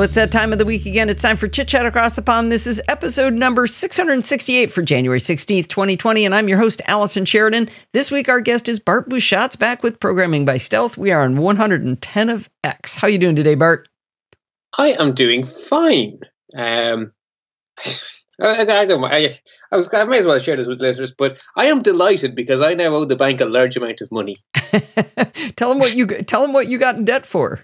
Well, it's that time of the week again. It's time for Chit Chat Across the Pond. This is episode number 668 for January 16th, 2020, and I'm your host, Allison Sheridan. This week, our guest is Bart Busschots back with Programming by Stealth. We are on 110 of X. How are you doing today, Bart? I am doing fine. Um, I, I, don't. I, I was. I may as well share this with listeners, but I am delighted because I now owe the bank a large amount of money. tell them what you tell them what you got in debt for.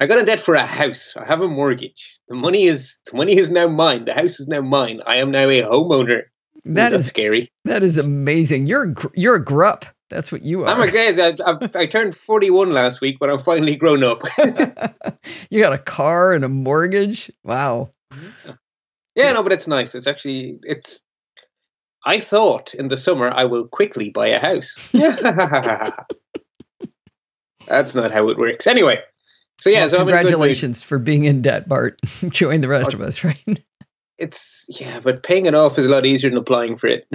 I got in debt for a house. I have a mortgage. The money is the money is now mine. The house is now mine. I am now a homeowner. That Ooh, is scary. That is amazing. You're you're a grup. That's what you are. I'm a. I, I, I turned 41 last week, but I'm finally grown up. you got a car and a mortgage. Wow. Yeah, no, but it's nice. It's actually it's. I thought in the summer I will quickly buy a house. That's not how it works. Anyway, so yeah, well, so congratulations for being in debt, Bart. Join the rest of us, right? It's yeah, but paying it off is a lot easier than applying for it.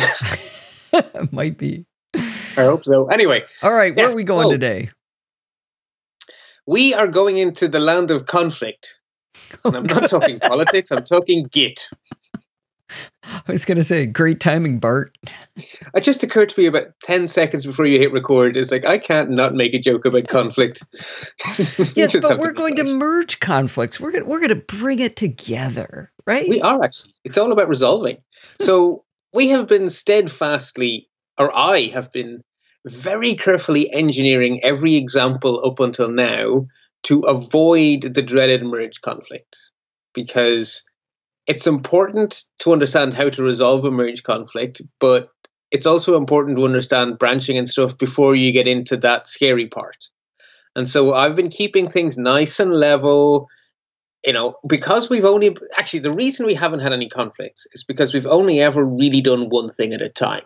Might be. I hope so. Anyway, all right, where yes, are we going so, today? We are going into the land of conflict. Oh, and I'm not talking politics, I'm talking Git. I was going to say, great timing, Bart. It just occurred to me about 10 seconds before you hit record. It's like, I can't not make a joke about conflict. yes, but we're going to merge conflicts. We're going we're going to bring it together, right? We are actually. It's all about resolving. so we have been steadfastly, or I have been very carefully engineering every example up until now to avoid the dreaded merge conflict because it's important to understand how to resolve a merge conflict, but it's also important to understand branching and stuff before you get into that scary part. And so I've been keeping things nice and level, you know, because we've only actually the reason we haven't had any conflicts is because we've only ever really done one thing at a time.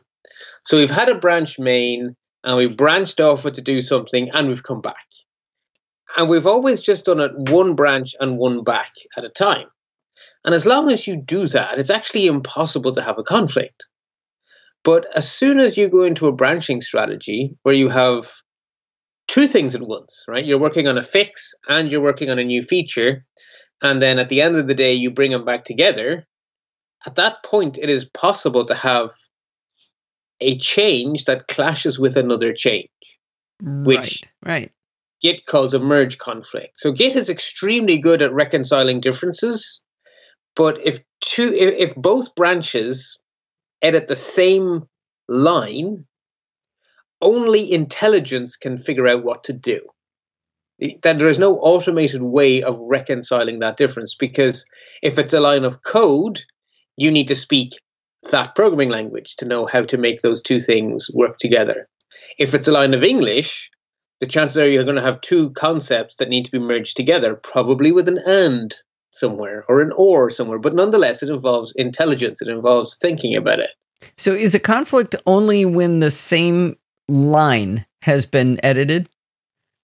So we've had a branch main and we've branched off to do something and we've come back. And we've always just done it one branch and one back at a time. And as long as you do that, it's actually impossible to have a conflict. But as soon as you go into a branching strategy where you have two things at once, right? You're working on a fix and you're working on a new feature. And then at the end of the day, you bring them back together. At that point, it is possible to have a change that clashes with another change, mm, which right, right. Git calls a merge conflict. So Git is extremely good at reconciling differences but if two, if, if both branches edit the same line, only intelligence can figure out what to do. That there is no automated way of reconciling that difference because if it's a line of code, you need to speak that programming language to know how to make those two things work together. If it's a line of English, the chances are you're going to have two concepts that need to be merged together, probably with an and somewhere or an or somewhere. But nonetheless, it involves intelligence, it involves thinking about it. So is a conflict only when the same line has been edited?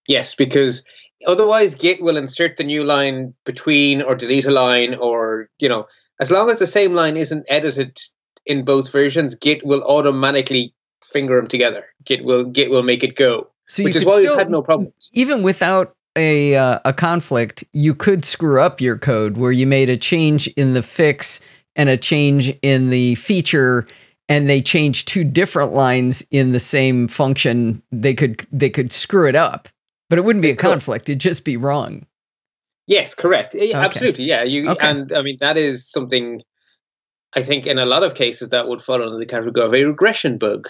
Yes, because otherwise Git will insert the new line between or delete a line or, you know, as long as the same line isn't edited in both versions, Git will automatically finger them together. Git will Git will make it go. So which is why still, we've had no problems. Even without a uh, a conflict, you could screw up your code where you made a change in the fix and a change in the feature and they change two different lines in the same function, they could they could screw it up. But it wouldn't be a conflict, it'd just be wrong. Yes, correct. Okay. Absolutely. Yeah, you okay. and I mean that is something I think in a lot of cases that would fall under the category of a regression bug.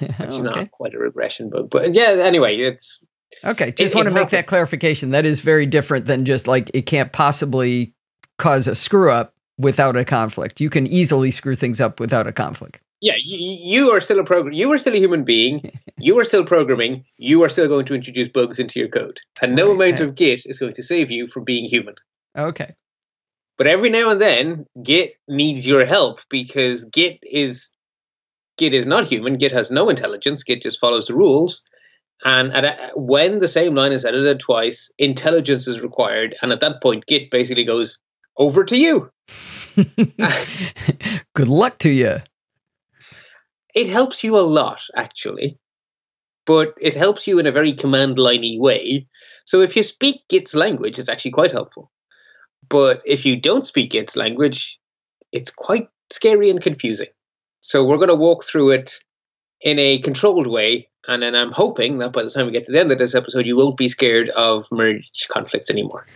Actually, okay. not quite a regression bug, but yeah. Anyway, it's Okay, just it, want to make that clarification. That is very different than just like it can't possibly cause a screw up without a conflict. You can easily screw things up without a conflict. Yeah, you, you are still a program. You are still a human being. you are still programming. You are still going to introduce bugs into your code, and no right. amount of Git is going to save you from being human. Okay. But every now and then, Git needs your help because Git is Git is not human. Git has no intelligence. Git just follows the rules, and a, when the same line is edited twice, intelligence is required. And at that point, Git basically goes, over to you. Good luck to you. It helps you a lot, actually. But it helps you in a very command liney way. So if you speak Git's language, it's actually quite helpful. But if you don't speak its language, it's quite scary and confusing. So we're going to walk through it in a controlled way. And then I'm hoping that by the time we get to the end of this episode, you won't be scared of merge conflicts anymore.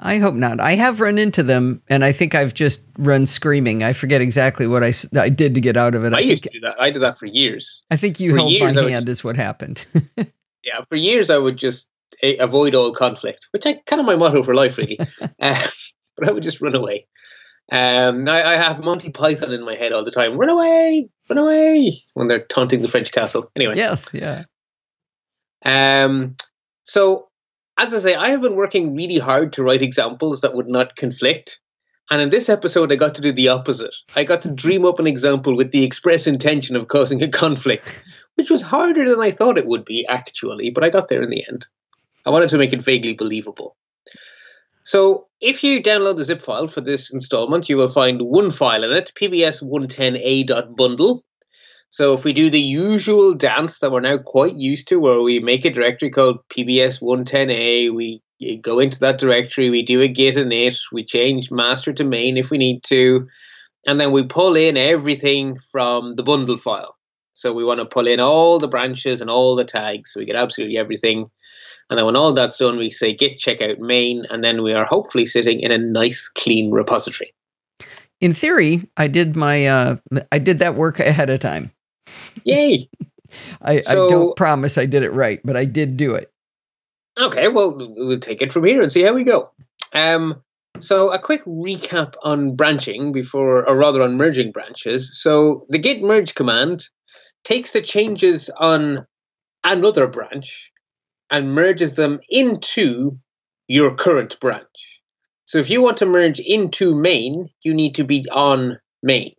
I hope not. I have run into them, and I think I've just run screaming. I forget exactly what I, I did to get out of it. I, I used to do that. I did that for years. I think you for held years, my hand just- is what happened. Yeah, for years I would just eh, avoid all conflict, which I kind of my motto for life, really. uh, but I would just run away. Um, I, I have Monty Python in my head all the time. Run away, run away when they're taunting the French castle. Anyway, yes, yeah. Um, so, as I say, I have been working really hard to write examples that would not conflict. And in this episode, I got to do the opposite. I got to dream up an example with the express intention of causing a conflict, which was harder than I thought it would be, actually, but I got there in the end. I wanted to make it vaguely believable. So, if you download the zip file for this installment, you will find one file in it, pbs110a.bundle. So if we do the usual dance that we're now quite used to, where we make a directory called PBS110A, we go into that directory, we do a git init, we change master to main if we need to, and then we pull in everything from the bundle file. So we want to pull in all the branches and all the tags, so we get absolutely everything. And then when all that's done, we say git checkout main, and then we are hopefully sitting in a nice clean repository. In theory, I did my uh, I did that work ahead of time. Yay! I, I don't promise I did it right, but I did do it. Okay, well, we'll take it from here and see how we go. Um, so, a quick recap on branching before, or rather on merging branches. So, the git merge command takes the changes on another branch and merges them into your current branch. So, if you want to merge into main, you need to be on main.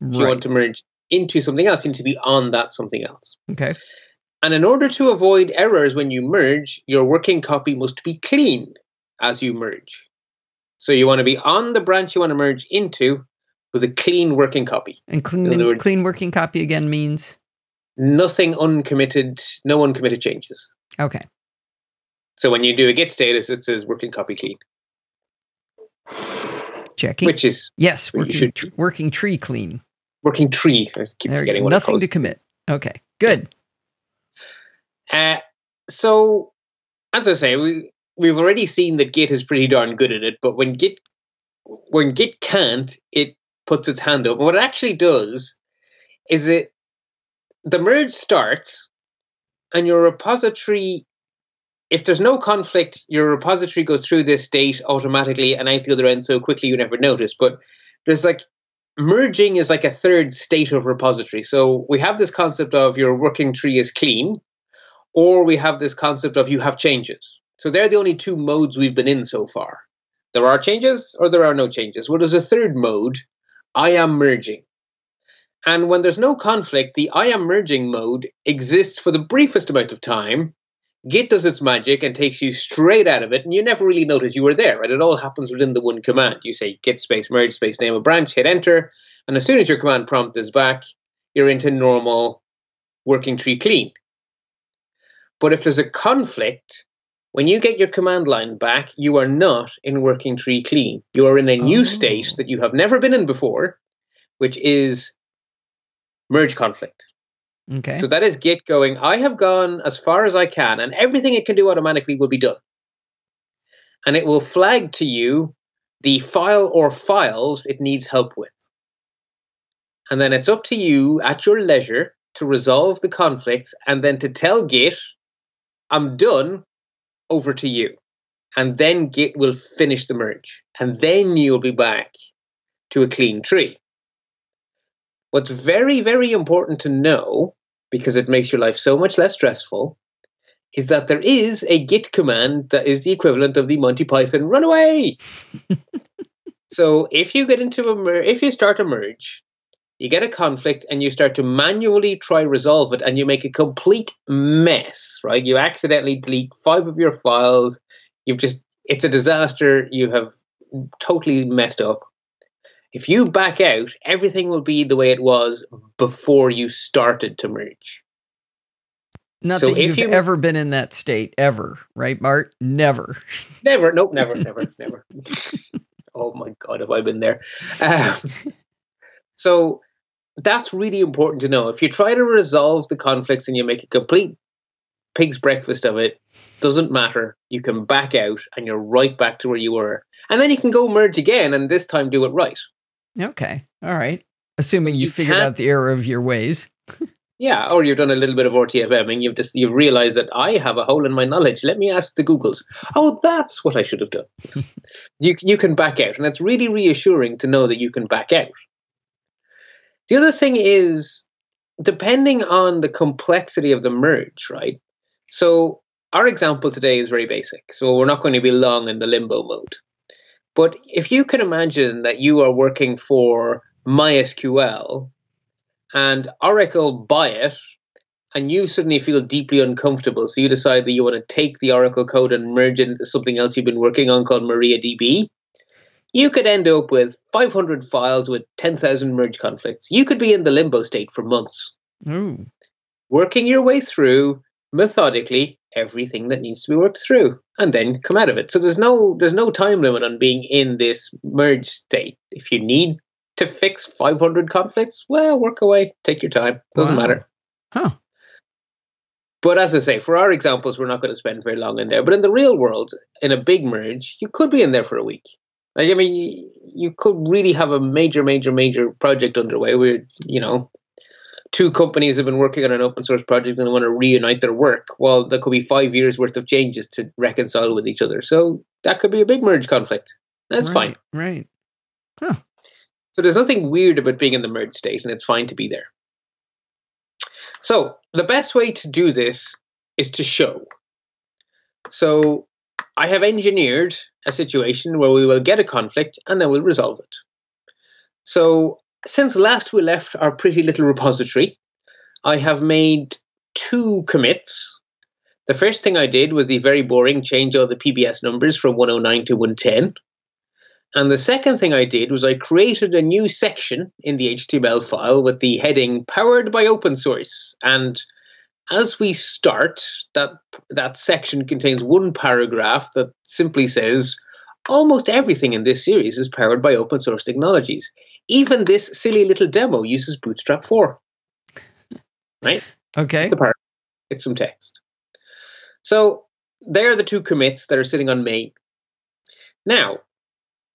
If you want to merge into something else, you need to be on that something else. Okay. And in order to avoid errors when you merge, your working copy must be clean as you merge. So you want to be on the branch you want to merge into with a clean working copy. And clean, words- clean working copy again means Nothing uncommitted, no uncommitted changes. okay. So when you do a git status, it says working copy clean, Checking. which is yes, working, should tr- working tree clean. working tree. I keep There you forgetting go. what it Nothing to commit. Okay. Good. Yes. Uh, so, as I say, we we've already seen that Git is pretty darn good at it. But when Git when Git can't, it puts its hand up. And what it actually does is it the merge starts, and your repository. If there's no conflict, your repository goes through this state automatically and out the other end so quickly you never notice. But there's like merging is like a third state of repository. So we have this concept of your working tree is clean, or we have this concept of you have changes. So they're the only two modes we've been in so far. There are changes or there are no changes. Well, there's a third mode, I am merging. And when there's no conflict, the I am merging mode exists for the briefest amount of time. Git does its magic and takes you straight out of it, and you never really notice you were there, right? It all happens within the one command. You say git space merge space name a branch, hit enter, and as soon as your command prompt is back, you're into normal working tree clean. But if there's a conflict, when you get your command line back, you are not in working tree clean. You are in a new Oh. state that you have never been in before, which is merge conflict. Okay. So that is Git going, I have gone as far as I can, and everything it can do automatically will be done. And it will flag to you the file or files it needs help with. And then it's up to you at your leisure to resolve the conflicts and then to tell Git, I'm done, over to you. And then Git will finish the merge. And then you'll be back to a clean tree. What's very, very important to know, because it makes your life so much less stressful, is that there is a git command that is the equivalent of the Monty Python run away. so if you get into a mer- if you start a merge, you get a conflict and you start to manually try resolve it and you make a complete mess, right? You accidentally delete five of your files. You've just it's a disaster. You have totally messed up. If you back out, everything will be the way it was before you started to merge. Not so that if you've you- ever been in that state, ever, right, Bart? Never. Never, nope, never, never, never. Oh my God, have I been there? Um, so that's really important to know. If you try to resolve the conflicts and you make a complete pig's breakfast of it, doesn't matter. You can back out and you're right back to where you were. And then you can go merge again and this time do it right. Okay. All right. Assuming so you, you figured out the error of your ways. yeah, or you've done a little bit of RTFM and you've just you've realized that I have a hole in my knowledge. Let me ask the Googles. Oh, that's what I should have done. you you can back out, and it's really reassuring to know that you can back out. The other thing is, depending on the complexity of the merge, right? So our example today is very basic. So we're not going to be long in the limbo mode. But if you can imagine that you are working for MySQL and Oracle buy it and you suddenly feel deeply uncomfortable, so you decide that you want to take the Oracle code and merge it into something else you've been working on called MariaDB, you could end up with 500 files with 10,000 merge conflicts. You could be in the limbo state for months. Ooh. Working your way through methodically everything that needs to be worked through and then come out of it. So there's no there's no time limit on being in this merge state. If you need to fix 500 conflicts, well, work away, take your time. Doesn't wow. matter. Huh. But as I say, for our examples, we're not going to spend very long in there. But in the real world, in a big merge, you could be in there for a week. Like, I mean, you could really have a major, major, major project underway where, you know, two companies have been working on an open source project and want to reunite their work. Well, there could be five years worth of changes to reconcile with each other. So that could be a big merge conflict. That's right, fine. Right. Huh. So there's nothing weird about being in the merge state, and it's fine to be there. So the best way to do this is to show. So I have engineered a situation where we will get a conflict and then we'll resolve it. So since last we left our pretty little repository, I have made two commits. The first thing I did was the very boring change all the PBS numbers from 109 to 110. And the second thing I did was I created a new section in the HTML file with the heading powered by open source. And as we start, that that section contains one paragraph that simply says almost everything in this series is powered by open source technologies. Even this silly little demo uses Bootstrap 4. Right? Okay. It's a part. It's some text. So there are the two commits that are sitting on main. Now,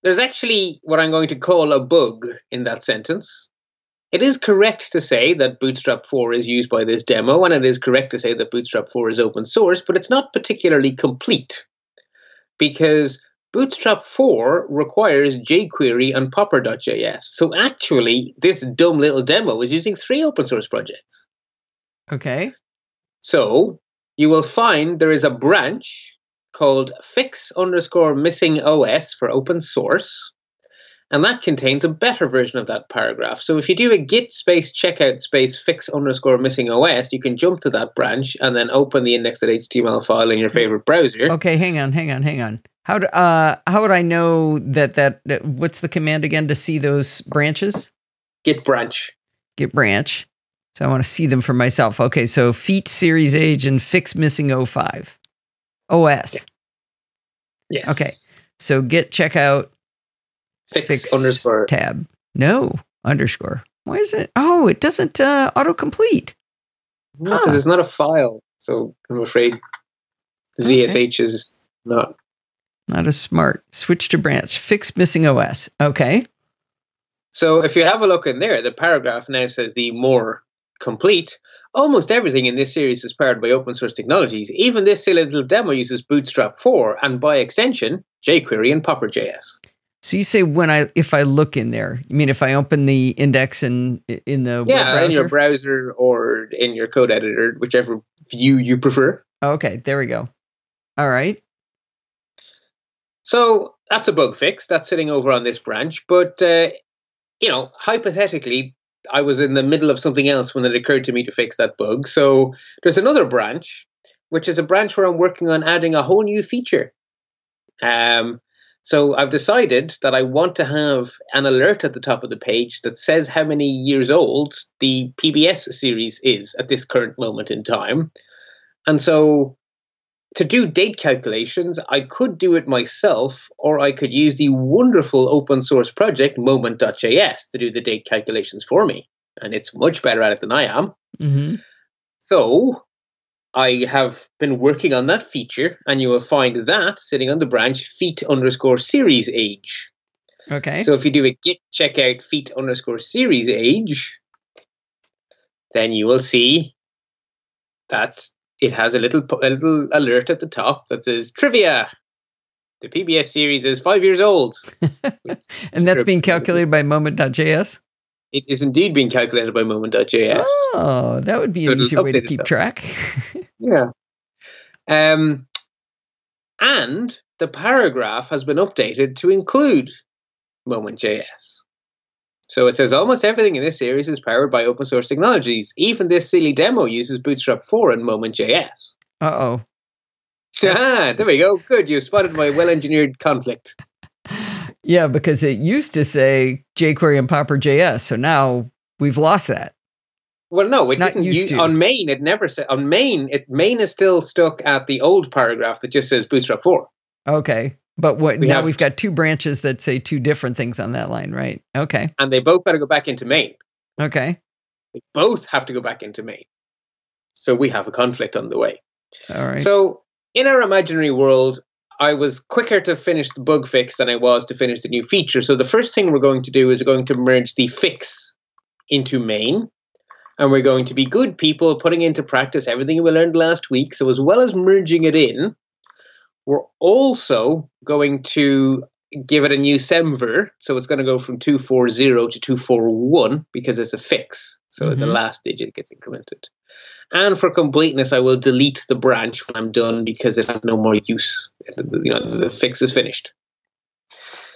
there's actually what I'm going to call a bug in that sentence. It is correct to say that Bootstrap 4 is used by this demo, and it is correct to say that Bootstrap 4 is open source, but it's not particularly complete because Bootstrap 4 requires jQuery and Popper.js. So actually, this dumb little demo is using three open source projects. Okay. So you will find there is a branch called fix underscore missing OS for open source. And that contains a better version of that paragraph. So if you do a git space checkout space fix underscore missing OS, you can jump to that branch and then open the index.html file in your hmm. favorite browser. Okay, hang on, hang on, hang on. How do, uh how would I know that, that that what's the command again to see those branches? Git branch. Git branch. So I want to see them for myself. Okay, so feat series age and fix missing 05. OS. Yes. yes. Okay. So git checkout fix, fix underscore tab. No underscore. Why is it? Oh, it doesn't uh, autocomplete. No, because huh. it's not a file. So I'm afraid ZSH okay. is not. Not as smart. Switch to branch. Fix missing OS. Okay. So if you have a look in there, the paragraph now says the more complete. Almost everything in this series is powered by open source technologies. Even this silly little demo uses Bootstrap 4 and by extension, jQuery and Popper.js. So you say when I if I look in there, you mean if I open the index in in the yeah in your browser or in your code editor, whichever view you prefer. Okay, there we go. All right. So that's a bug fix. That's sitting over on this branch, but uh, you know, hypothetically, I was in the middle of something else when it occurred to me to fix that bug. So there's another branch, which is a branch where I'm working on adding a whole new feature. Um, so I've decided that I want to have an alert at the top of the page that says how many years old the PBS series is at this current moment in time. And so to do date calculations, I could do it myself, or I could use the wonderful open source project moment.js to do the date calculations for me. And it's much better at it than I am. Mm-hmm. So I have been working on that feature, and you will find that sitting on the branch feat underscore series age. Okay. So if you do a git checkout feat underscore series age, then you will see that it has a little a little alert at the top that says trivia. The PBS series is five years old. and that's being calculated by moment.js? It is indeed being calculated by moment.js. Oh, that would be So an easier way to keep itself. track. Yeah. Um, and the paragraph has been updated to include Moment.js. So it says almost everything in this series is powered by open source technologies. Even this silly demo uses Bootstrap 4 and Moment.js. Uh oh. Ah, there we go. Good. You spotted my well engineered conflict. Yeah, because it used to say jQuery and Popper.js. So now we've lost that. Well, no, it Not didn't. used on main, it never said. On main, it main is still stuck at the old paragraph that just says Bootstrap 4. Okay. But what We now have- we've got two branches that say two different things on that line, right? Okay. And they both got to go back into main. Okay. They both have to go back into main. So we have a conflict on the way. All right. So in our imaginary world, I was quicker to finish the bug fix than I was to finish the new feature. So the first thing we're going to do is we're going to merge the fix into main. And we're going to be good people putting into practice everything we learned last week. So as well as merging it in, we're also going to give it a new semver. So it's going to go from 240 to 241 because it's a fix. So the Mhm. last digit gets incremented. And for completeness, I will delete the branch when I'm done because it has no more use. You know, the fix is finished.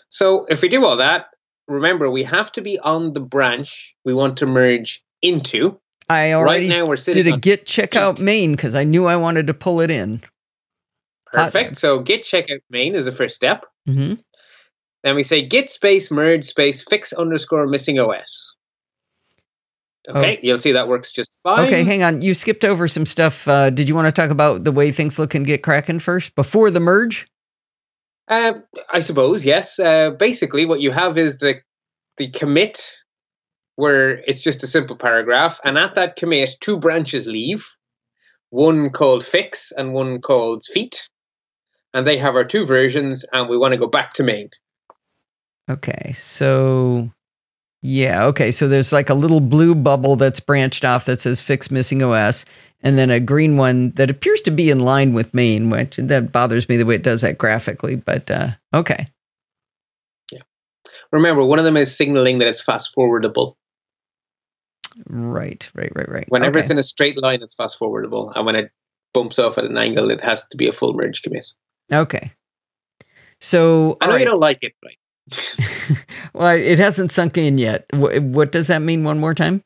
So if we do all that, remember we have to be on the branch we want to merge into. I already right now we're sitting did a git checkout main because I knew I wanted to pull it in. Perfect. So git checkout main is the first step. hmm Then we say git space merge space fix underscore missing OS. Okay, you'll see that works just fine. Okay, hang on. You skipped over some stuff. Uh, did you want to talk about the way things look in Git Kraken first before the merge? Uh, I suppose yes. Uh, basically, what you have is the the commit, where it's just a simple paragraph, and at that commit, two branches leave, one called fix and one called feat, and they have our two versions, and we want to go back to main. Okay, so yeah, okay, so there's like a little blue bubble that's branched off that says fix missing OS, and then a green one that appears to be in line with main, which that bothers me the way it does that graphically, but uh, okay. Remember, one of them is signaling that it's fast forwardable. Right, right, right, right. Whenever okay. it's in a straight line, it's fast forwardable, and when it bumps off at an angle, it has to be a full merge commit. Okay. So I know all you don't like it, right? well, it hasn't sunk in yet. What, what does that mean? One more time.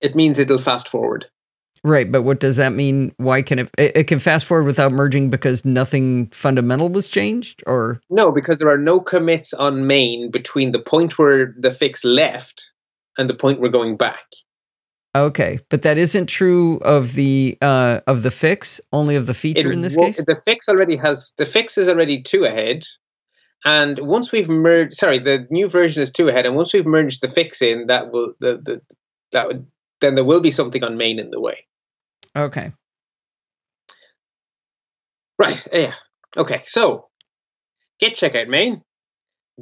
It means it'll fast forward. Right, but what does that mean? Why can it? It can fast forward without merging because nothing fundamental was changed, or No, because there are no commits on main between the point where the fix left and the point we're going back. Okay, but that isn't true of the uh of the fix, only of the feature It in this wo- case. The fix already has the fix is already two ahead. And once we've merged sorry, the new version is two ahead, and once we've merged the fix in, that will the, the that would then there will be something on main in the way. Okay, Right. Yeah. Okay. So git checkout main,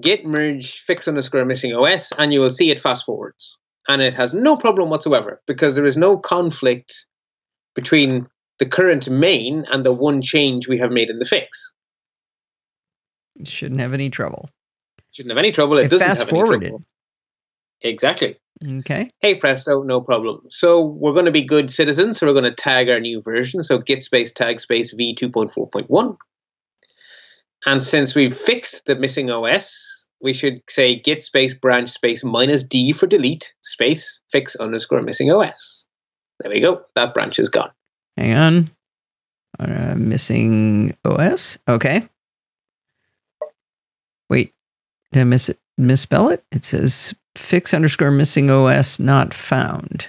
git merge fix underscore missing OS, and you will see it fast forwards. And it has no problem whatsoever because there is no conflict between the current main and the one change we have made in the fix. shouldn't have any trouble. Shouldn't have any trouble. It, It doesn't have any trouble. Exactly. Okay, Hey presto, no problem. So we're going to be good citizens. So we're going to tag our new version. So git space tag space v two point four point one. And since we've fixed the missing OS, we should say git space branch space minus d for delete space fix underscore missing OS. There we go. That branch is gone. hang on. Uh, missing OS. Okay. Wait, did I miss it? Misspell it? It says fix underscore missing OS not found.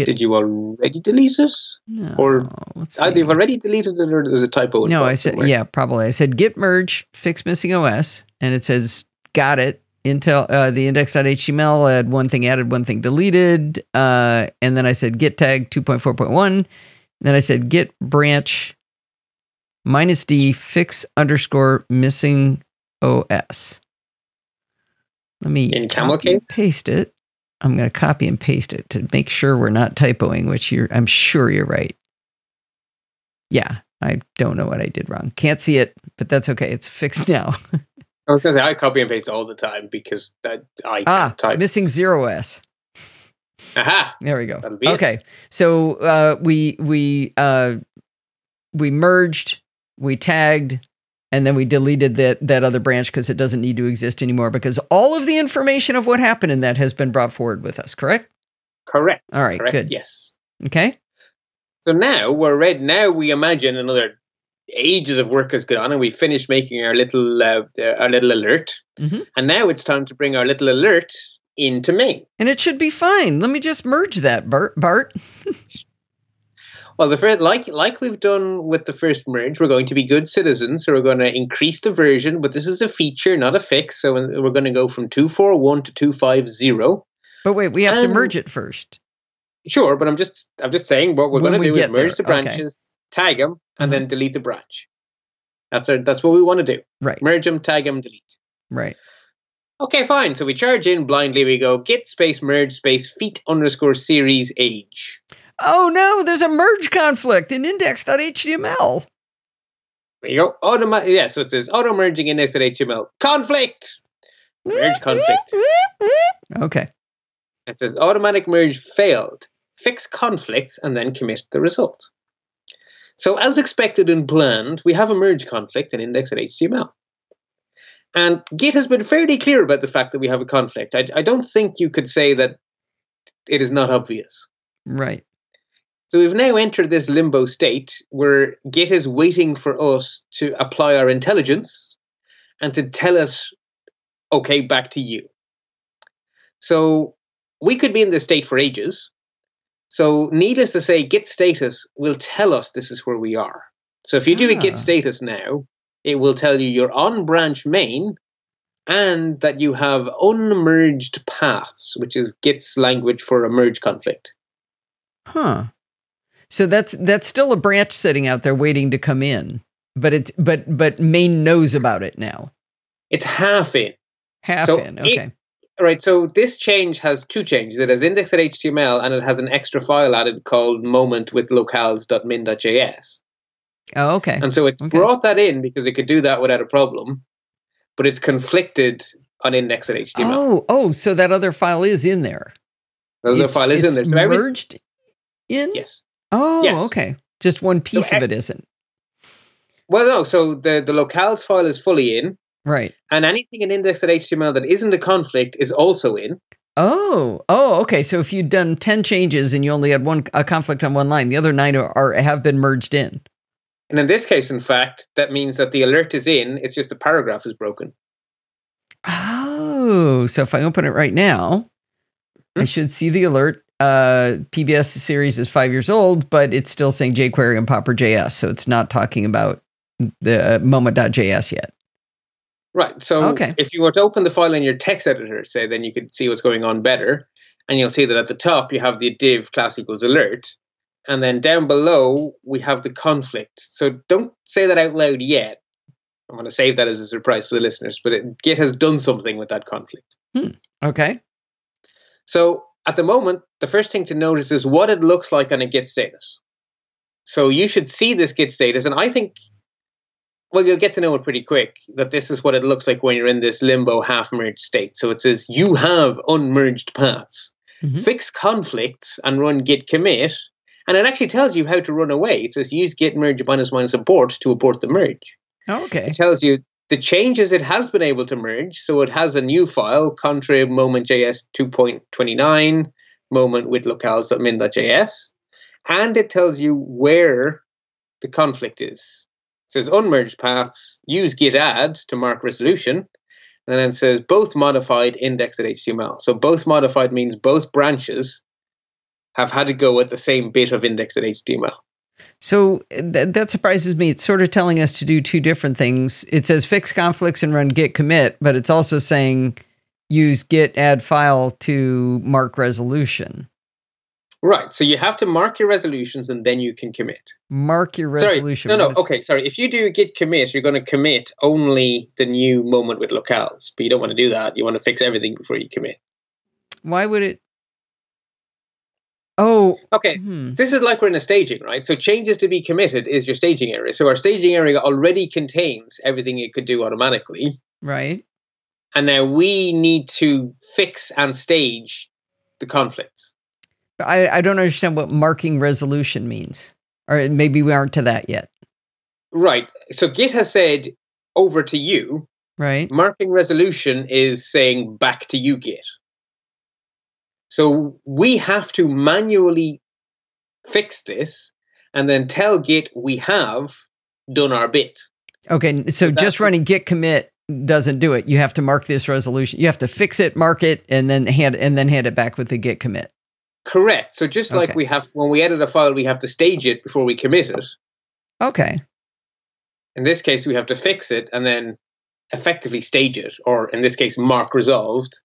Git- Did you already delete it? No, or see. you've already deleted it or there's a typo. No, I said somewhere. yeah, probably. I said git merge fix missing OS, and it says got it. Intel uh, the index.html had one thing added, one thing deleted, uh, and then I said git tag two point four point one. Then I said git branch minus d fix underscore missing OS. Let me In camel case? paste it. I'm going to copy and paste it to make sure we're not typoing, which you're. I'm sure you're right. Yeah, I don't know what I did wrong. Can't see it, but that's okay. It's fixed now. I was going to say I copy and paste all the time because that I ah, can't type. missing zero S. Aha! There we go. That'll it. Okay, so uh, we we uh, we merged, we tagged, and then we deleted that that other branch because it doesn't need to exist anymore because all of the information of what happened in that has been brought forward with us. Correct? Correct. All right. Correct. Good. Yes. Okay. So now we're ready. Now we imagine another ages of work has gone on, and we finished making our little uh, our little alert. Mhm. And now it's time to bring our little alert into main. And it should be fine. Let me just merge that, Bart. Bart. Well, the first, like like we've done with the first merge, we're going to be good citizens. So we're going to increase the version, but this is a feature, not a fix. So we're going to go from two four one to two five zero. But wait, we have to Um, merge it first. Sure, but I'm just I'm just saying what we're going to do is merge there, the okay. branches, tag them, and Mhm. then delete the branch. That's our, that's what we want to do. Right. Merge them, tag them, delete. Right. Okay, fine. So we charge in blindly. We go git space merge space feat underscore series age. Oh no, there's a merge conflict in index.html. There you go. Automa- yeah, so it says auto merging index.html. Conflict. Merge conflict. Okay. It says automatic merge failed. Fix conflicts and then commit the result. So, as expected and planned, we have a merge conflict in index.html. And Git has been fairly clear about the fact that we have a conflict. I, I don't think you could say that it is not obvious. Right. So we've now entered this limbo state where Git is waiting for us to apply our intelligence and to tell it, okay, back to you. So we could be in this state for ages. So needless to say, Git status will tell us this is where we are. So if you do a Ah. Git status now, it will tell you you're on branch main and that you have unmerged paths, which is Git's language for a merge conflict. Huh. So that's that's still a branch sitting out there waiting to come in. But it's but but main knows about it now. It's half in. Half So in. it- Okay. All right, so this change has two changes. It has index.html and it has an extra file added called moment with locales.min.js. oh, okay. And so it's Okay. brought that in because it could do that without a problem, but it's conflicted on index.html. Oh, oh, so that other file is in there. the other file is in there. So every- merged in? yes. Oh, Yes. okay. Just one piece of e- it isn't. Well, no, so the, the locales file is fully in, Right. and anything in index.html that isn't a conflict is also in. Oh, oh, okay. So if you'd done ten changes and you only had one a conflict on one line, the other nine are, are have been merged in. And in this case, in fact, that means that the alert is in, it's just the paragraph is broken. Oh, so if I open it right now, I Hmm. should see the alert. Uh, PBS series is five years old, but it's still saying jQuery and Popper.js, so it's not talking about the uh, moment.js yet. Right. So Okay. if you were to open the file in your text editor, say, then you could see what's going on better. And you'll see that at the top you have the div class equals alert. And then down below we have the conflict. So don't say that out loud yet. I'm going to save that as a surprise for the listeners, but it, Git has done something with that conflict. Okay. So at the moment, the first thing to notice is what it looks like on a Git status. So you should see this Git status, and I think, well, you'll get to know it pretty quick that this is what it looks like when you're in this limbo half merged state. So it says you have unmerged paths. Mhm. Fix conflicts and run git commit. And it actually tells you how to run away. It says use git merge minus minus abort to abort the merge. Okay. It tells you the changes it has been able to merge. So it has a new file, contrib moment.js 2.29, moment with locales.min.js. And it tells you where the conflict is. It says unmerged paths, use git add to mark resolution. And then says both modified index.html. So both modified means both branches have had to go at the same bit of index.html. So uh, th- that surprises me. It's sort of telling us to do two different things. It says fix conflicts and run git commit, but it's also saying use git add file to mark resolution. Right. So you have to mark your resolutions and then you can commit. Mark your resolution. Sorry. No, no. Okay. Sorry. If you do git commit, you're going to commit only the new moment with locales, but you don't want to do that. You want to fix everything before you commit. Why would it? Oh, okay. Hmm. This is like we're in a staging, right? So changes to be committed is your staging area. So our staging area already contains everything it could do automatically. Right. And now we need to fix and stage the conflicts. I, I don't understand what marking resolution means. Or maybe we aren't to that yet. Right. So Git has said over to you. Right. Marking resolution is saying back to you, Git. So we have to manually fix this and then tell Git we have done our bit. Okay, so, so just running git commit doesn't do it. You have to mark this resolution. You have to fix it, mark it, and then hand and then hand it back with the git commit. Correct. So just like we have when we edit a file, we have to stage it before we commit it. Okay. In this case, we have to fix it and then effectively stage it, or in this case, mark resolved,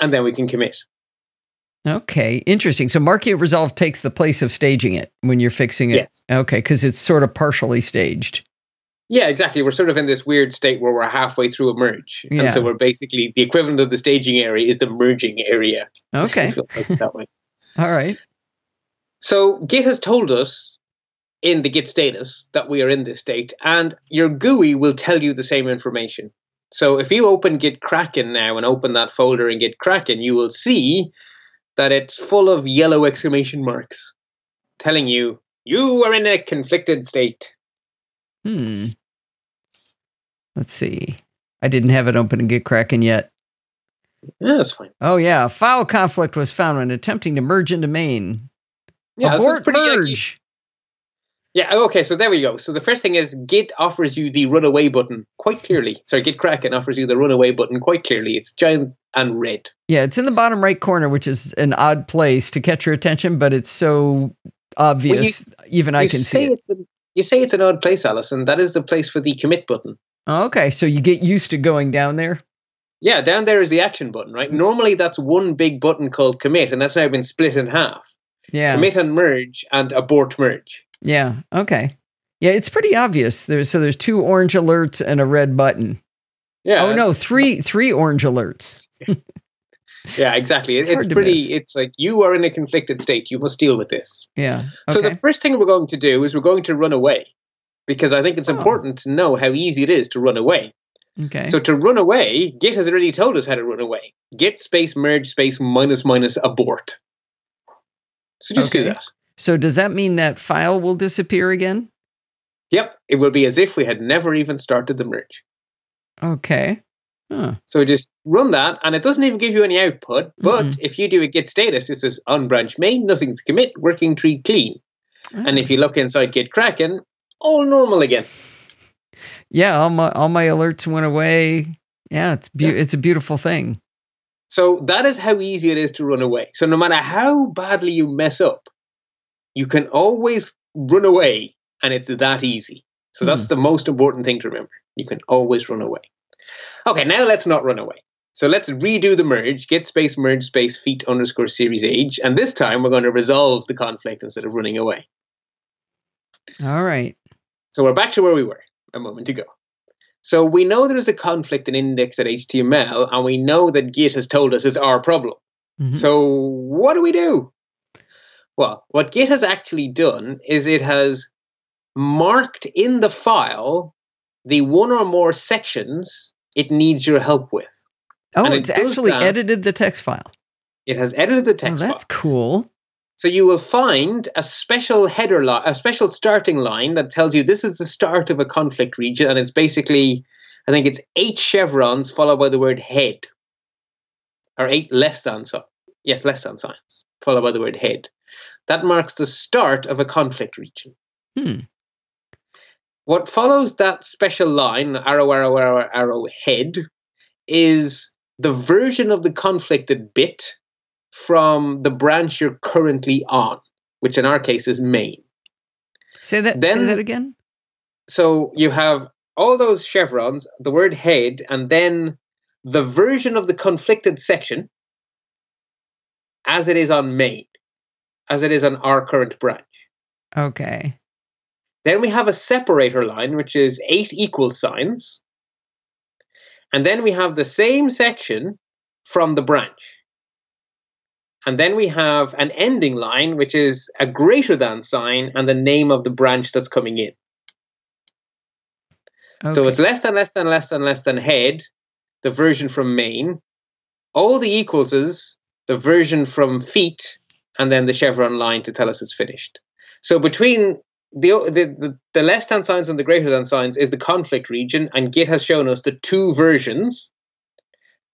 and then we can commit. Okay, interesting. So marking it resolved takes the place of staging it when you're fixing it. Yes. Okay, because it's sort of partially staged. Yeah, exactly. We're sort of in this weird state where we're halfway through a merge. Yeah. And so we're basically the equivalent of the staging area is the merging area. Okay. that way. All right. So Git has told us in the Git status that we are in this state, and your GUI will tell you the same information. So if you open Git Kraken now and open that folder in Git Kraken, you will see that it's full of yellow exclamation marks telling you you are in a conflicted state. Hmm. Let's see. I didn't have it open and Git Kraken yet. Yeah, that's fine. Oh yeah, file conflict was found when attempting to merge into main. Yeah, Abort pretty, merge. Yeah, okay, so there we go. So the first thing is Git offers you the runaway button quite clearly. Sorry, Git Kraken offers you the runaway button quite clearly. It's giant and red. Yeah, it's in the bottom right corner, which is an odd place to catch your attention, but it's so obvious. Well, you, even I can see it. You say it's an odd place, Allison. That is the place for the commit button. Okay, so you get used to going down there. Yeah, down there is the action button, right? Normally that's one big button called commit, and that's now been split in half. Yeah. Commit and merge and abort merge. Yeah. Okay. Yeah, it's pretty obvious. There's so there's two orange alerts and a red button. Yeah. Oh no, three three orange alerts. yeah, exactly. It's, it's pretty. Miss. It's like you are in a conflicted state. You must deal with this. Yeah. Okay. So the first thing we're going to do is we're going to run away, because I think it's oh. important to know how easy it is to run away. Okay. So to run away, Git has already told us how to run away. Git space merge space minus minus abort. So just okay. do that. So does that mean that file will disappear again? Yep. It will be as if we had never even started the merge. Okay. Huh. So just run that, and it doesn't even give you any output. But mm-hmm. if you do a git status, it says on branch main, nothing to commit, working tree clean. Oh. And if you look inside Git Kraken, all normal again. Yeah, all my all my alerts went away. Yeah, it's be- yeah. it's a beautiful thing. So that is how easy it is to run away. So no matter how badly you mess up, you can always run away, and it's that easy. So that's hmm. the most important thing to remember. You can always run away. Okay, now let's not run away. So let's redo the merge, git space merge space feat underscore series age, and this time we're going to resolve the conflict instead of running away. All right. So we're back to where we were a moment ago. So we know there's a conflict in index.html, and we know that Git has told us is our problem. Mm-hmm. So what do we do? Well, what Git has actually done is it has marked in the file the one or more sections it needs your help with. Oh, and it's it actually that. edited the text file. It has edited the text oh, that's file. cool. So you will find a special header line, a special starting line that tells you this is the start of a conflict region, and it's basically, I think it's eight chevrons followed by the word head, or eight less than signs. Yes, less than signs followed by the word head. That marks the start of a conflict region. Hmm. What follows that special line, arrow, arrow, arrow, arrow, head, is the version of the conflicted bit from the branch you're currently on, which in our case is main. Say that. Then- say that again. So you have all those chevrons, the word head, and then the version of the conflicted section as it is on main, as it is on our current branch. Okay. Then we have a separator line, which is eight equal signs. And then we have the same section from the branch. And then we have an ending line, which is a greater than sign and the name of the branch that's coming in. okay. So it's less than, less than, less than, less than head, the version from main. All the equals is the version from feat, and then the chevron line to tell us it's finished. So between the, the, the, less than signs and the greater than signs is the conflict region, and Git has shown us the two versions.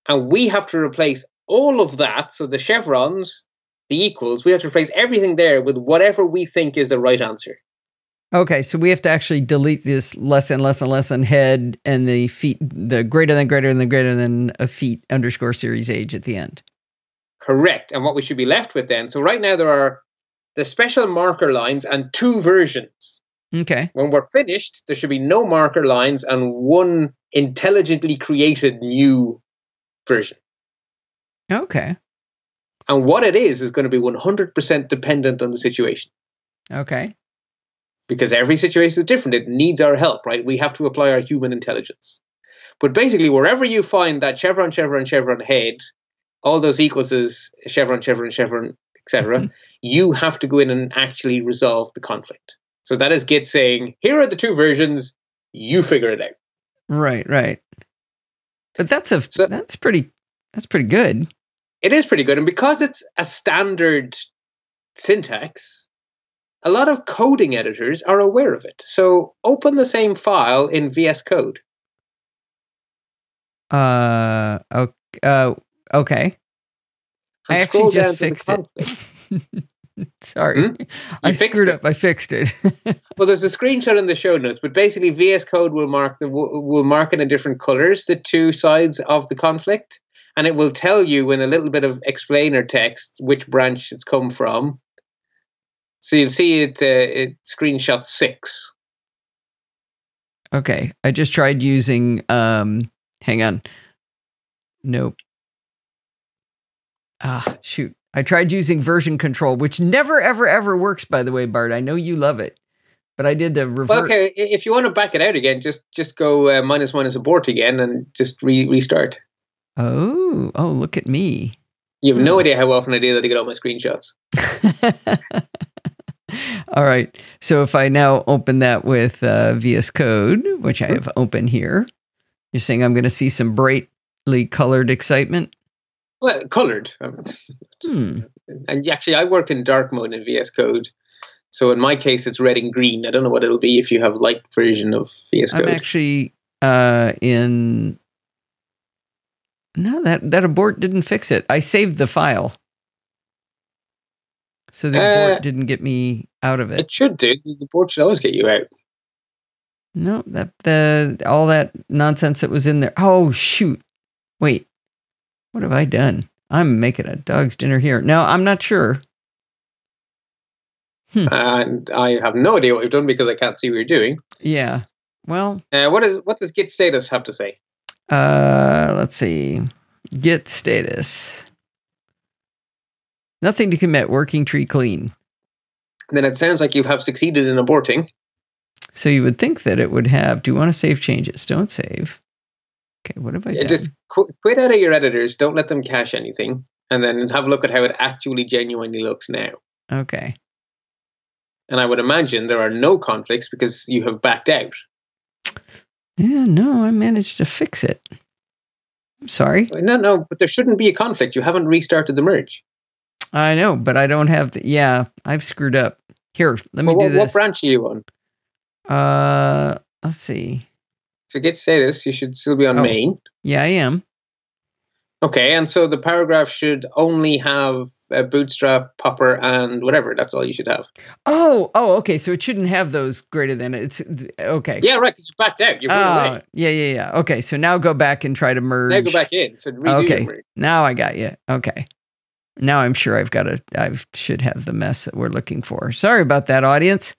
And we have to replace all of that. So the chevrons, the equals, we have to replace everything there with whatever we think is the right answer. Okay, so we have to actually delete this less than less and less than head and the feat, the greater than greater than greater than a feat underscore series age at the end. Correct. And what we should be left with then. So right now there are the special marker lines and two versions. Okay. When we're finished, there should be no marker lines and one intelligently created new version. Okay. And what it is is going to be 100% dependent on the situation Okay. because every situation is different. It needs our help, right? We have to apply our human intelligence. But basically, wherever you find that chevron, chevron, chevron head, all those is chevron, chevron, chevron, etc., Mhm. you have to go in and actually resolve the conflict. So that is Git saying, here are the two versions, you figure it out. Right. Right. But that's a So- that's pretty that's pretty good. It is pretty good. And because it's a standard syntax, a lot of coding editors are aware of it. So open the same file in VS Code. Uh. Okay. Uh, okay. I and actually just fixed it. conflict. Sorry, I fixed screwed it? up. I fixed it. Well, there's a screenshot in the show notes, but basically VS Code will mark the will mark it in different colors the two sides of the conflict, and it will tell you in a little bit of explainer text which branch it's come from. So you'll see it. Uh, it screenshot six. okay. I just tried using. Um. Hang on. Nope. Ah, shoot. I tried using version control, which never, ever, ever works. By the way, Bart, I know you love it, but I did the reverse. Well, okay, if you want to back it out again, just just go uh, minus minus abort again and just re- restart. Oh, oh, look at me. You have no Hmm. idea how often I do that to get all my screenshots. All right. So if I now open that with uh, VS Code, which I Mhm. have open here, you're saying I'm going to see some brightly colored excitement. Well, colored. Hmm. And actually, I work in dark mode in VS Code. So in my case, it's red and green. I don't know what it'll be if you have light version of VS Code. I'm actually uh, in. No, that that abort didn't fix it. I saved the file, so the Uh, abort didn't get me out of it. it should do. The board should always get you out. No, that the all that nonsense that was in there. Oh shoot! Wait, what have I done? I'm making a dog's dinner here. No, I'm not sure. And I have no idea what you've done because I can't see what you're doing. Yeah. Well, Uh, what is what does Git status have to say? uh, let's see. Git status. Nothing to commit. Working tree clean. Then it sounds like you have succeeded in aborting. So you would think that it would have. Do you want to save changes? Don't save. Okay. What have I Yeah, done? just qu- quit out of your editors. Don't let them cache anything, and then have a look at how it actually genuinely looks now. Okay. And I would imagine there are no conflicts because you have backed out. Yeah. No, I managed to fix it. I'm sorry. No, no, but there shouldn't be a conflict. You haven't restarted the merge. I know, but I don't have the. Yeah, I've screwed up. Here, let me Well, do what, what branch are you on? Uh, let's see. To Git status, you should still be on Oh. main. Yeah, I am. Okay, and so the paragraph should only have a bootstrap, popper, and whatever. That's all you should have. Oh, oh, okay. So it shouldn't have those greater than it's okay. Yeah, right. Because you backed out. You run Ah, away. yeah, yeah, yeah. Okay, so now go back and try to merge. Now go back in. So redo Okay. Now I got you. Okay. Now I'm sure I've got a. I should have the mess that we're looking for. Sorry about that, audience.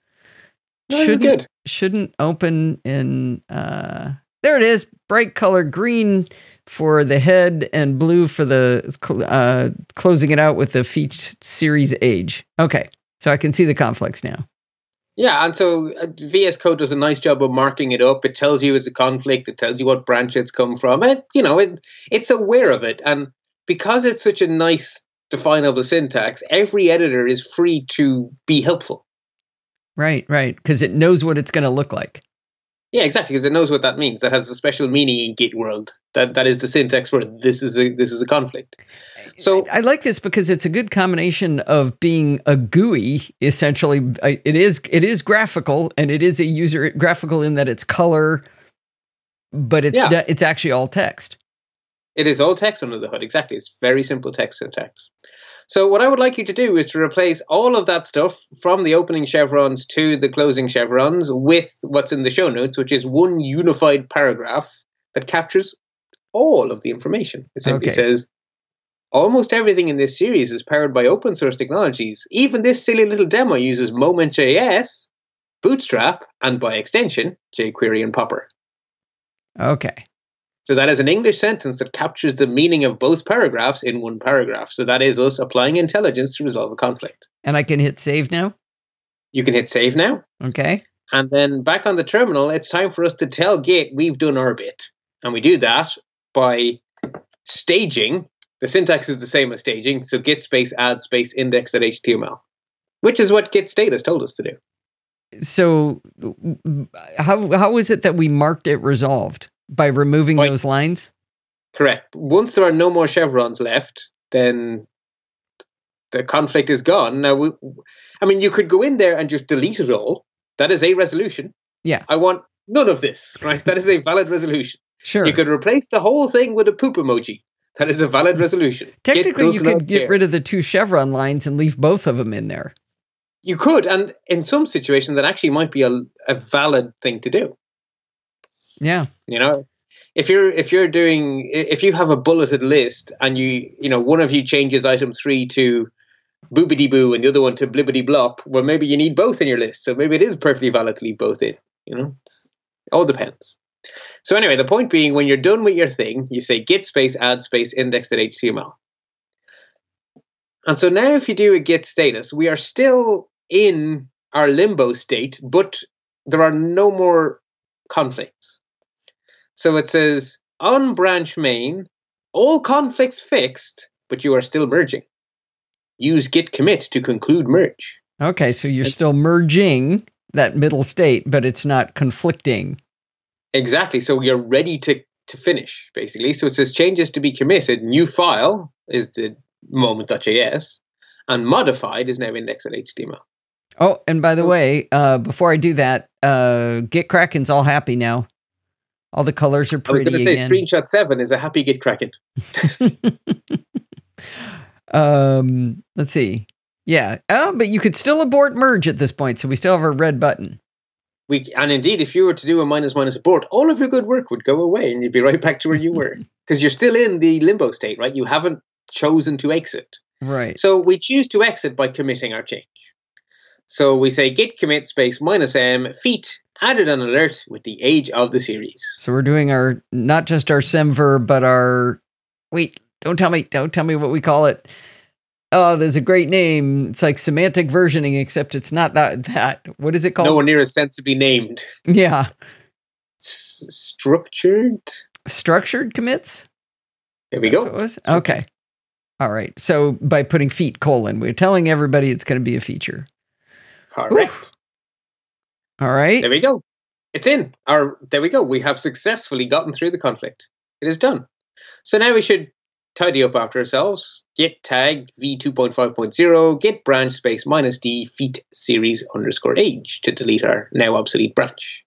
No, is good. Shouldn't open in. Uh, there it is. Bright color green for the head and blue for the uh, closing it out with the feat series age. Okay, so I can see the conflicts now. Yeah, and so uh, VS Code does a nice job of marking it up. It tells you it's a conflict. It tells you what branch it's come from. It, you know, it it's aware of it, and because it's such a nice definable syntax, every editor is free to be helpful. Right, right, because it knows what it's going to look like. Yeah, exactly, because it knows what that means. That has a special meaning in Git world. That that is the syntax for this is a this is a conflict. So I, I like this because it's a good combination of being a GUI. Essentially, it is it is graphical and it is a user graphical in that it's color, but it's yeah. it's actually all text. It is all text under the hood. Exactly, it's very simple text syntax. So what I would like you to do is to replace all of that stuff from the opening chevrons to the closing chevrons with what's in the show notes, which is one unified paragraph that captures all of the information. It simply okay. says almost everything in this series is powered by open source technologies. Even this silly little demo uses Moment.js, Bootstrap, and by extension, jQuery and Popper. Okay. So that is an English sentence that captures the meaning of both paragraphs in one paragraph. So that is us applying intelligence to resolve a conflict. And I can hit save now? You can hit save now. Okay. And then back on the terminal, it's time for us to tell Git we've done our bit. And we do that by staging. The syntax is the same as staging. So git space add space index.html, which is what git status told us to do. So how how is it that we marked it resolved? By removing those lines? Correct. Once there are no more chevrons left, then the conflict is gone. Now, we, I mean, you could go in there and just delete it all. That is a resolution. Yeah. I want none of this, right? That is a valid resolution. Sure. You could replace the whole thing with a poop emoji. That is a valid mm. resolution. Technically, you could get care. rid of the two chevron lines and leave both of them in there. You could, and in some situations, that actually might be a, a valid thing to do. Yeah. You know, if you're if you're doing if you have a bulleted list and you you know one of you changes item three to boobity boo and the other one to blibbity blop, well maybe you need both in your list. So maybe it is perfectly valid to leave both in. You know, it all depends. So anyway, the point being, when you're done with your thing, you say git space add space index.html. And so now, if you do a git status, we are still in our limbo state, but there are no more conflicts. So it says on branch main, all conflicts fixed, but you are still merging. Use git commit to conclude merge. Okay, so you're still merging that middle state, but it's not conflicting. Exactly. So you're ready to, to finish, basically. So it says changes to be committed. New file is the moment.js, and modified is now index.html. Oh, and by the way, uh, before I do that, uh, Git Kraken's all happy now. All the colors are pretty. I was going to say again. screenshot seven is a happy Git Kraken. um, let's see. Yeah. Oh, but you could still abort merge at this point, so we still have our red button. We and indeed, if you were to do a minus minus abort, all of your good work would go away, and you'd be right back to where you were because you're still in the limbo state, right? You haven't chosen to exit. Right. So we choose to exit by committing our change. So we say git commit space minus m feat added an alert with the age of the series. So we're doing our not just our semver, but our wait, don't tell me, don't tell me what we call it. Oh, there's a great name. It's like semantic versioning, except it's not that that. What is it called? No, nowhere near as sensibly named. Yeah. S- structured. Structured commits. There we go. Okay. All right. So by putting feat colon, we're telling everybody it's going to be a feature. Correct. Oof. All right. There we go. It's in. Our there we go. We have successfully gotten through the conflict. It is done. So now we should tidy up after ourselves. Git tag v2.5.0 git branch space minus d feat series underscore age to delete our now obsolete branch.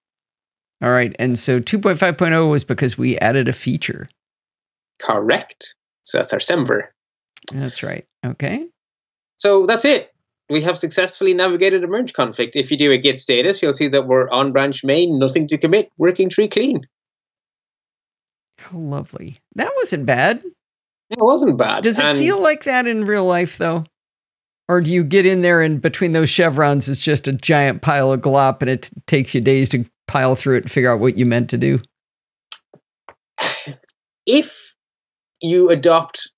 All right. And so 2.5.0 was because we added a feature. Correct. So that's our semver. That's right. Okay. So that's it we have successfully navigated a merge conflict. If you do a git status, you'll see that we're on branch main, nothing to commit, working tree clean. How lovely. That wasn't bad. It wasn't bad. Does it And feel like that in real life though? Or do you get in there and between those chevrons it's just a giant pile of glop and it t- takes you days to pile through it and figure out what you meant to do? if you adopt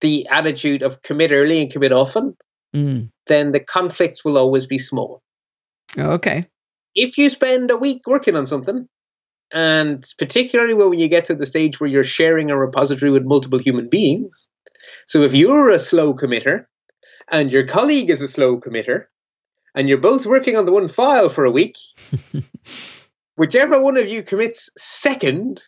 the attitude of commit early and commit often, Mm. Then the conflicts will always be small. Okay. If you spend a week working on something, and particularly when you get to the stage where you're sharing a repository with multiple human beings, so if you're a slow committer and your colleague is a slow committer, and you're both working on the one file for a week, whichever one of you commits second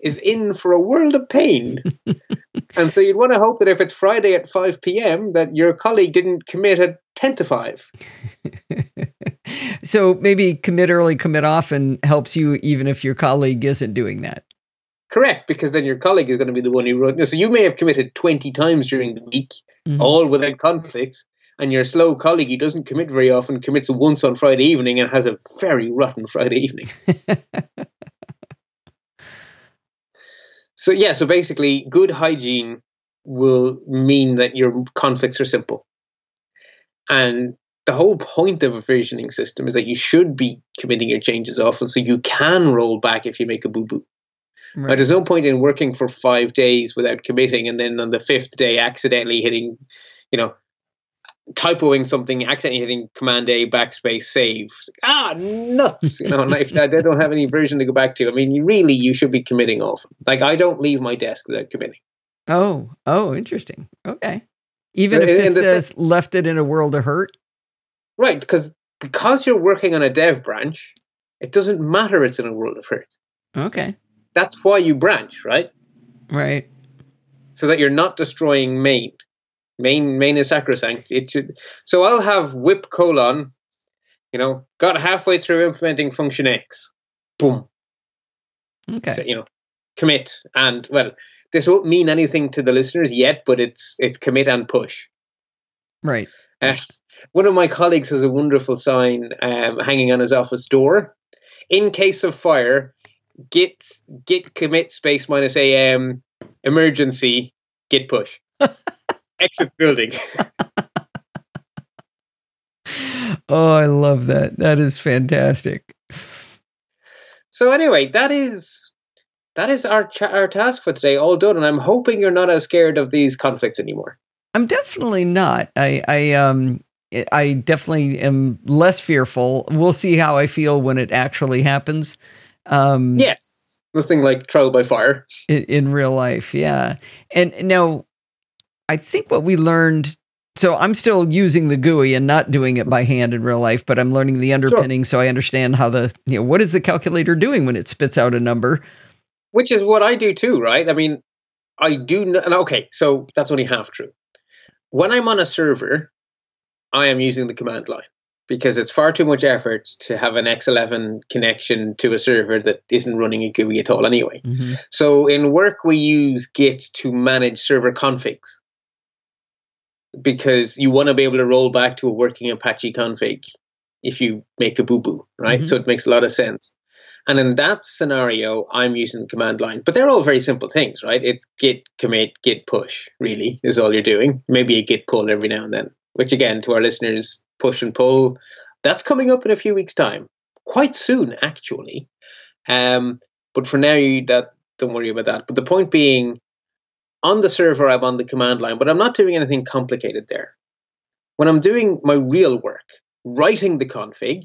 is in for a world of pain. and so you'd want to hope that if it's Friday at 5 p.m., that your colleague didn't commit at 10 to 5. so maybe commit early, commit often helps you even if your colleague isn't doing that. Correct, because then your colleague is going to be the one who wrote. So you may have committed 20 times during the week, Mhm. all without conflicts, and your slow colleague who doesn't commit very often commits once on Friday evening and has a very rotten Friday evening. So yeah, so basically, good hygiene will mean that your conflicts are simple, and the whole point of a versioning system is that you should be committing your changes often, so you can roll back if you make a boo boo. Now, Right. there's no point in working for five days without committing, and then on the fifth day, accidentally hitting, you know, typoing something, accidentally hitting Command A backspace save. Like, ah, nuts! You know, and I, don't have any version to go back to. I mean, you really, you should be committing often. Like, I don't leave my desk without committing. Oh, oh, interesting. Okay. Even So if in- it in the sen- says left it in a world of hurt. Right, because because you're working on a dev branch, it doesn't matter it's in a world of hurt. Okay. That's why you branch, right? Right. so that you're not destroying main. Main main is sacrosanct. It should. So I'll have whip colon. You know, got halfway through implementing function X. Boom. Okay. So, you know, commit and well, this won't mean anything to the listeners yet, but it's it's commit and push. Right. Uh, one of my colleagues has a wonderful sign um, hanging on his office door. In case of fire, git git commit space minus am emergency git push. Exit building. Oh, I love that. That is fantastic. So anyway, that is that is our cha- our task for today, all done. And I'm hoping you're not as scared of these conflicts anymore. I'm definitely not. I, I, um, I definitely am less fearful. We'll see how I feel when it actually happens. Um, Yes, nothing like trial by fire. in, in real life. Yeah. And now I think what we learned. So I'm still using the GUI and not doing it by hand in real life, but I'm learning the underpinning so I understand how the you know what is the calculator doing when it spits out a number. which is what I do too, right? I mean, I do. kn- And okay, so that's only half true. When I'm on a server, I am using the command line because it's far too much effort to have an X11 connection to a server that isn't running a GUI at all anyway. Mm-hmm. So in work, we use Git to manage server configs because you want to be able to roll back to a working Apache config if you make a boo boo, right? Mhm. So it makes a lot of sense. And in that scenario, I'm using the command line, but they're all very simple things, right? It's git commit, git push, really, is all you're doing. Maybe a git pull every now and then, which again, to our listeners, push and pull, that's coming up in a few weeks' time. Quite soon, actually. Um, but for now, you, that don't worry about that. But the point being, on the server, I'm on the command line, but I'm not doing anything complicated there. When I'm doing my real work, writing the config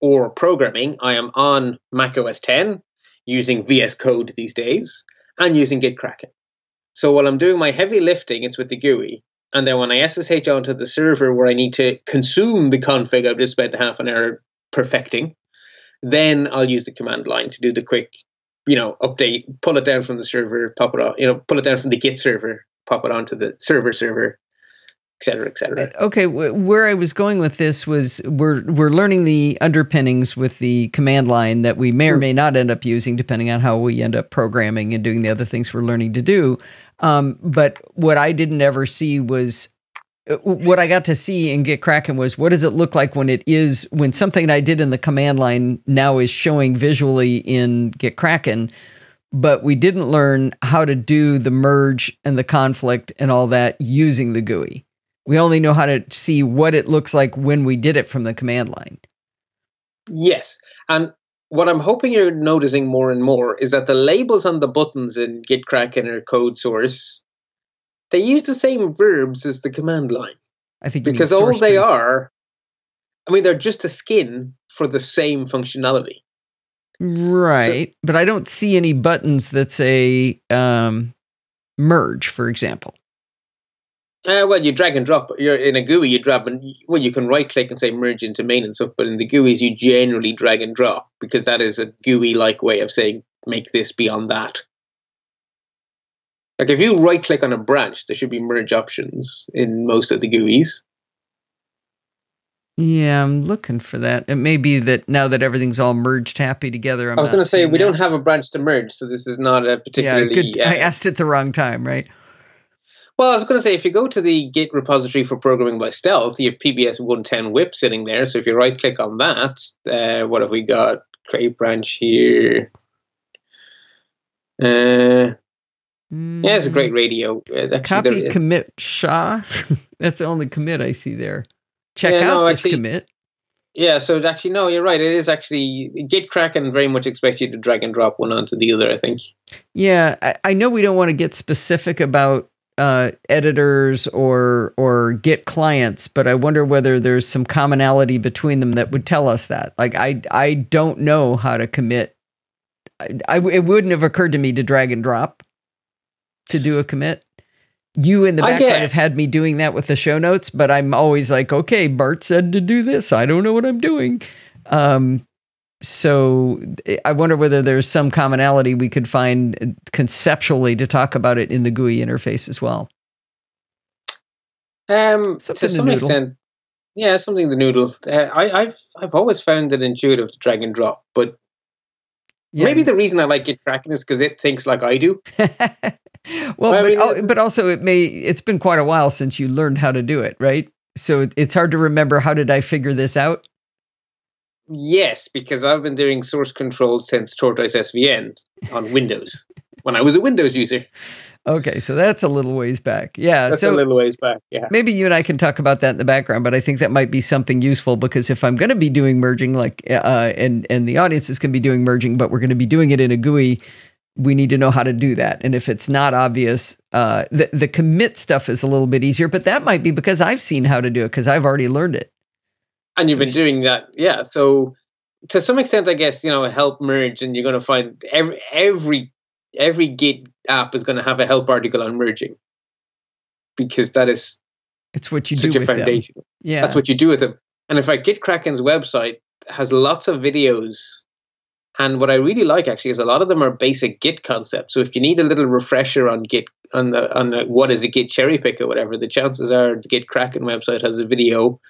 or programming, I am on Mac OS 10 using VS Code these days and using GitKraken. So while I'm doing my heavy lifting, it's with the GUI. And then when I SSH onto the server where I need to consume the config I've just spent half an hour perfecting, then I'll use the command line to do the quick, you know, update, pull it down from the server, pop it on, you know, pull it down from the Git server, pop it onto the server server, et cetera, et cetera. Okay, where I was going with this was we're we're learning the underpinnings with the command line that we may or Hmm. may not end up using depending on how we end up programming and doing the other things we're learning to do. Um, but what I didn't ever see was uh, Uh, what I got to see in GitKraken was what does it look like when it is when something I did in the command line now is showing visually in GitKraken. but we didn't learn how to do the merge and the conflict and all that using the GUI. We only know how to see what it looks like when we did it from the command line. Yes. And what I'm hoping you're noticing more and more is that the labels on the buttons in GitKraken or code source, they use the same verbs as the command line. I think because all they are, I mean, they're just a skin for the same functionality. Right. So, but I don't see any buttons that say um, merge, for example. Uh, well, you drag and drop. You're in a GUI. You drag and well, you can right click and say merge into main and stuff. But in the GUIs, you generally drag and drop because that is a GUI-like way of saying make this beyond that. Like if you right click on a branch, there should be merge options in most of the GUIs. Yeah, I'm looking for that. It may be that now that everything's all merged happy together. I'm i was going to say we that. don't have a branch to merge, so this is not a particularly. Yeah, good, uh, I asked it the wrong time, right? Well, I was going to say if you go to the Git repository for programming by stealth, you have PBS 110 whip sitting there. So if you right click on that, uh, what have we got? Create branch here. Uh, mm. Yeah, it's a great mm. radio. Uh, Copy commit SHA. That's the only commit I see there. Check yeah, out no, this actually, commit. Yeah, so actually, no, you're right. It is actually GitKraken very much expects you to drag and drop one onto the other. I think. Yeah, I, I know we don't want to get specific about uh, editors or or Git clients, but I wonder whether there's some commonality between them that would tell us that. Like I I don't know how to commit. I, I it wouldn't have occurred to me to drag and drop to do a commit. You in the background have had me doing that with the show notes, but I'm always like, okay, Bart said to do this. I don't know what I'm doing. Um, so I wonder whether there's some commonality we could find conceptually to talk about it in the GUI interface as well. Um, something to some noodle. extent, yeah, something the noodles. Uh, I, have I've always found it intuitive to drag and drop, but yeah. maybe the reason I like GitKraken is because it thinks like I do. well, but, mean, but also it may it's been quite a while since you learned how to do it, right? So it's hard to remember how did I figure this out. Yes, because I've been doing source control since Tortoise SVN on Windows when I was a Windows user. Okay, so that's a little ways back. Yeah, that's so a little ways back. Yeah, maybe you and I can talk about that in the background, but I think that might be something useful because if I'm going to be doing merging, like, uh, and and the audience is going to be doing merging, but we're going to be doing it in a GUI, we need to know how to do that. And if it's not obvious, uh, the the commit stuff is a little bit easier, but that might be because I've seen how to do it because I've already learned it. And you've been doing that yeah. So to some extent i guess you know help merge and you're going to find every every every git app is going to have a help article on merging. Because that is it's what you do with foundation. Them. yeah. that's what you do with them. And in fact gitkraken's website has lots of videos and what I really like actually is a lot of them are basic Git concepts. So if you need a little refresher on Git on the on the, what is a Git cherry pick or whatever, the chances are the Git GitKraken website has a video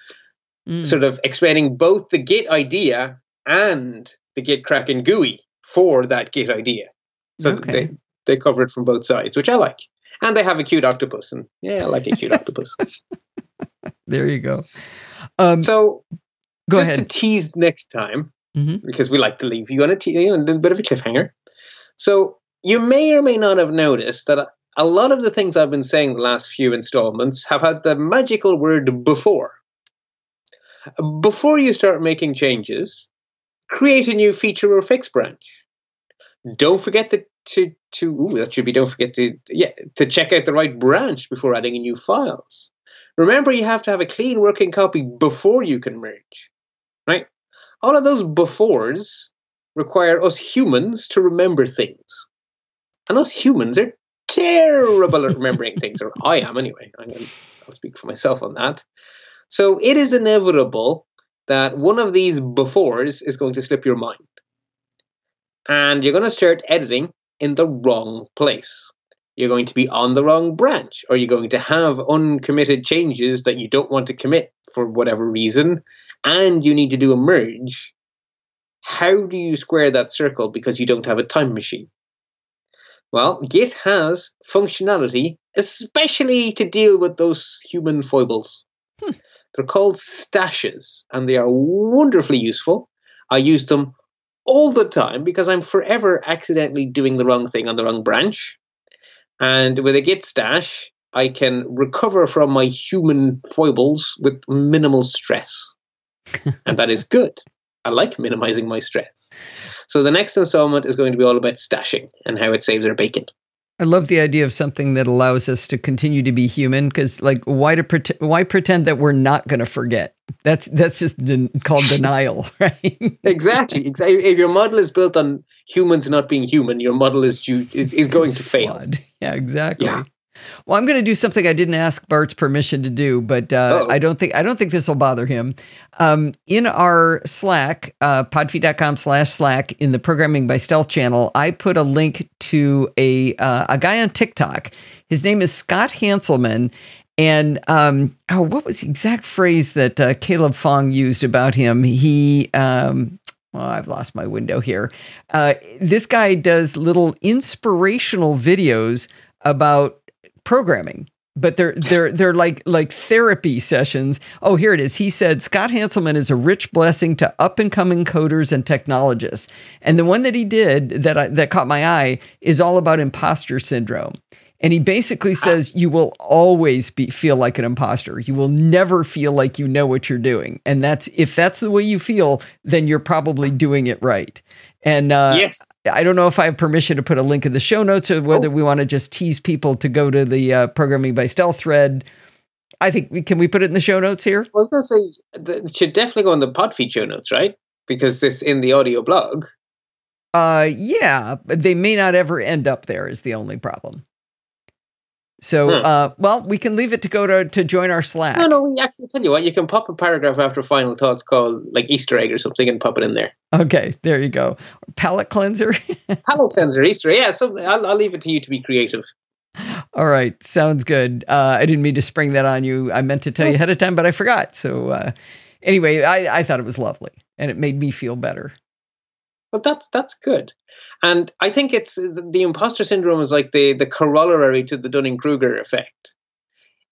mm. sort of explaining both the Git idea and the Git GitKraken GUI for that Git idea. So okay. they, they cover it from both sides, which I like. And they have a cute octopus. And yeah, I like a cute octopus. There you go. Um, so go just ahead. to tease next time, mm-hmm. because we like to leave you on a, te- you know, a bit of a cliffhanger. So you may or may not have noticed that a lot of the things I've been saying the last few installments have had the magical word before. Before you start making changes, create a new feature or fix branch. Don't forget to to, to ooh, that should be don't forget to yeah to check out the right branch before adding in new files. Remember, you have to have a clean working copy before you can merge. Right? All of those befores require us humans to remember things. And us humans are terrible at remembering things, or I am anyway. I'm gonna, I'll speak for myself on that. So it is inevitable that one of these befores is going to slip your mind. And you're going to start editing in the wrong place. You're going to be on the wrong branch, or you're going to have uncommitted changes that you don't want to commit for whatever reason, and you need to do a merge. How do you square that circle because you don't have a time machine? Well, Git has functionality, especially to deal with those human foibles. Hmm. They're called stashes and they are wonderfully useful. I use them all the time because I'm forever accidentally doing the wrong thing on the wrong branch. And with a Git stash, I can recover from my human foibles with minimal stress. and that is good. I like minimizing my stress. So the next installment is going to be all about stashing and how it saves our bacon. I love the idea of something that allows us to continue to be human. Because, like, why to why pretend that we're not going to forget? That's that's just de- called denial, right? exactly. Exactly. If your model is built on humans not being human, your model is due, is, is going It's to fail. Yeah, exactly. Yeah. Well, I'm going to do something I didn't ask Bart's permission to do, but uh, I don't think I don't think this will bother him. Um, in our Slack, uh, podfeet.com slash Slack, in the Programming by Stealth channel, I put a link to a uh, a guy on TikTok. His name is Scott Hanselman, and um, oh, what was the exact phrase that uh, Caleb Fong used about him? He um, well, I've lost my window here. Uh, this guy does little inspirational videos about programming but they're they're they're like like therapy sessions. Oh, here it is. He said Scott Hanselman is a rich blessing to up and coming coders and technologists. And the one that he did that I, that caught my eye is all about imposter syndrome. And he basically says you will always be feel like an imposter. You will never feel like you know what you're doing. And that's if that's the way you feel, then you're probably doing it right. And uh, yes. I don't know if I have permission to put a link in the show notes or whether we want to just tease people to go to the uh, programming by stealth thread. I think we can we put it in the show notes here. I was going to say, it should definitely go on the Podfeet show notes, right? Because this in the audio blog. Uh, yeah, but they may not ever end up there. Is the only problem. So, Hmm. uh, well, we can leave it to go to to join our Slack. No, no, we actually tell you what, you can pop a paragraph after final thoughts called like Easter egg or something and pop it in there. Okay, there you go. Palate cleanser. Palate cleanser, Easter, yeah. So I'll, I'll leave it to you to be creative. All right, sounds good. Uh, I didn't mean to spring that on you. I meant to tell you ahead of time, but I forgot. So uh, anyway, I, I thought it was lovely, and it made me feel better. But that's that's good, and I think it's the, the imposter syndrome is like the the corollary to the Dunning Kruger effect.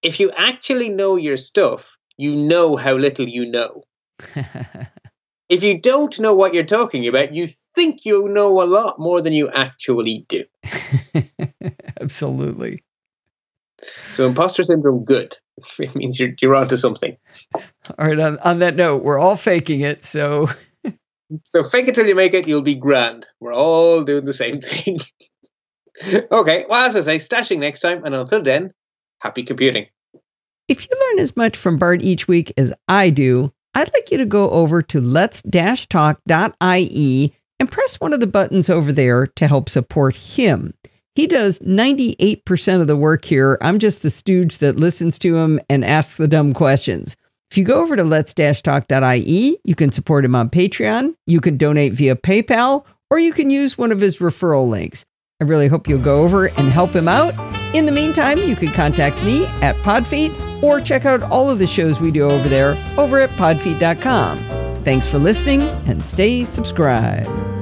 If you actually know your stuff, you know how little you know. If you don't know what you're talking about, you think you know a lot more than you actually do. Absolutely. So imposter syndrome, good. It means you're you're onto something. All right. On, on that note, we're all faking it. So So fake it till you make it, you'll be grand. We're all doing the same thing. okay, well, as I say, stashing next time, and until then, happy computing. if you learn as much from Bart each week as I do, I'd like you to go over to let's-talk.ie and press one of the buttons over there to help support him. He does 98% of the work here. I'm just the stooge that listens to him and asks the dumb questions. If you go over to let's-talk.ie, you can support him on Patreon, you can donate via PayPal, or you can use one of his referral links. I really hope you'll go over and help him out. In the meantime, you can contact me at Podfeet or check out all of the shows we do over there over at podfeet.com. Thanks for listening and stay subscribed.